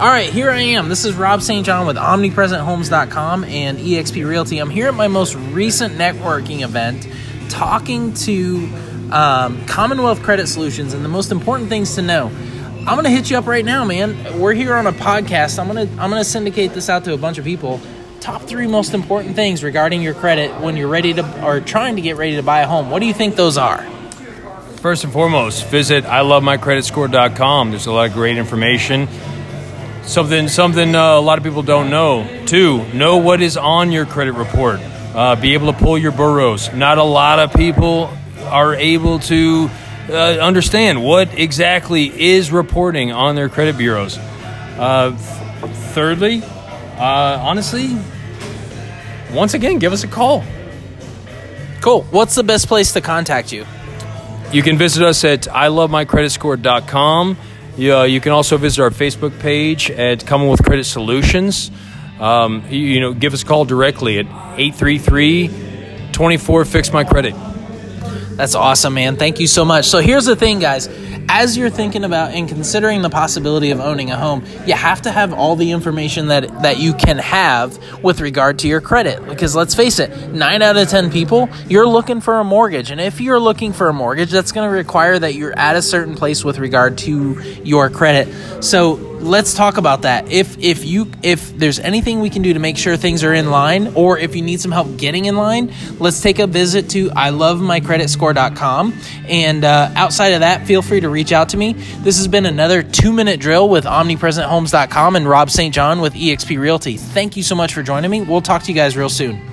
All right, here I am. This is Rob St. John with OmniPresentHomes.com and eXp Realty. I'm here at my most recent networking event talking to um, Commonwealth Credit Solutions and the most important things to know. I'm gonna hit you up right now, man. We're here on a podcast. I'm gonna I'm gonna syndicate this out to a bunch of people. Top three most important things regarding your credit when you're ready to or trying to get ready to buy a home. What do you think those are? First and foremost, visit ilovemycreditscore.com. There's a lot of great information. Something something uh, a lot of people don't know. Two, know what is on your credit report. Uh, be able to pull your bureaus. Not a lot of people are able to uh, understand what exactly is reporting on their credit bureaus. Uh, th- thirdly, uh, honestly, once again, give us a call. Cool. What's the best place to contact you? You can visit us at ilovemycreditscore.com. You, uh, you can also visit our Facebook page at Commonwealth Credit Solutions. Um, you, you know, give us a call directly at 833 24 Fix My Credit. That's awesome, man. Thank you so much. So here's the thing, guys. As you're thinking about and considering the possibility of owning a home, you have to have all the information that that you can have with regard to your credit. Because let's face it, nine out of ten people, you're looking for a mortgage, and if you're looking for a mortgage, that's going to require that you're at a certain place with regard to your credit. So let's talk about that. If if you if there's anything we can do to make sure things are in line, or if you need some help getting in line, let's take a visit to ilovemycreditscore.com. And uh, outside of that, feel free to reach out to me. This has been another two minute drill with OmniPresentHomes.com and Rob St. John with eXp Realty. Thank you so much for joining me. We'll talk to you guys real soon.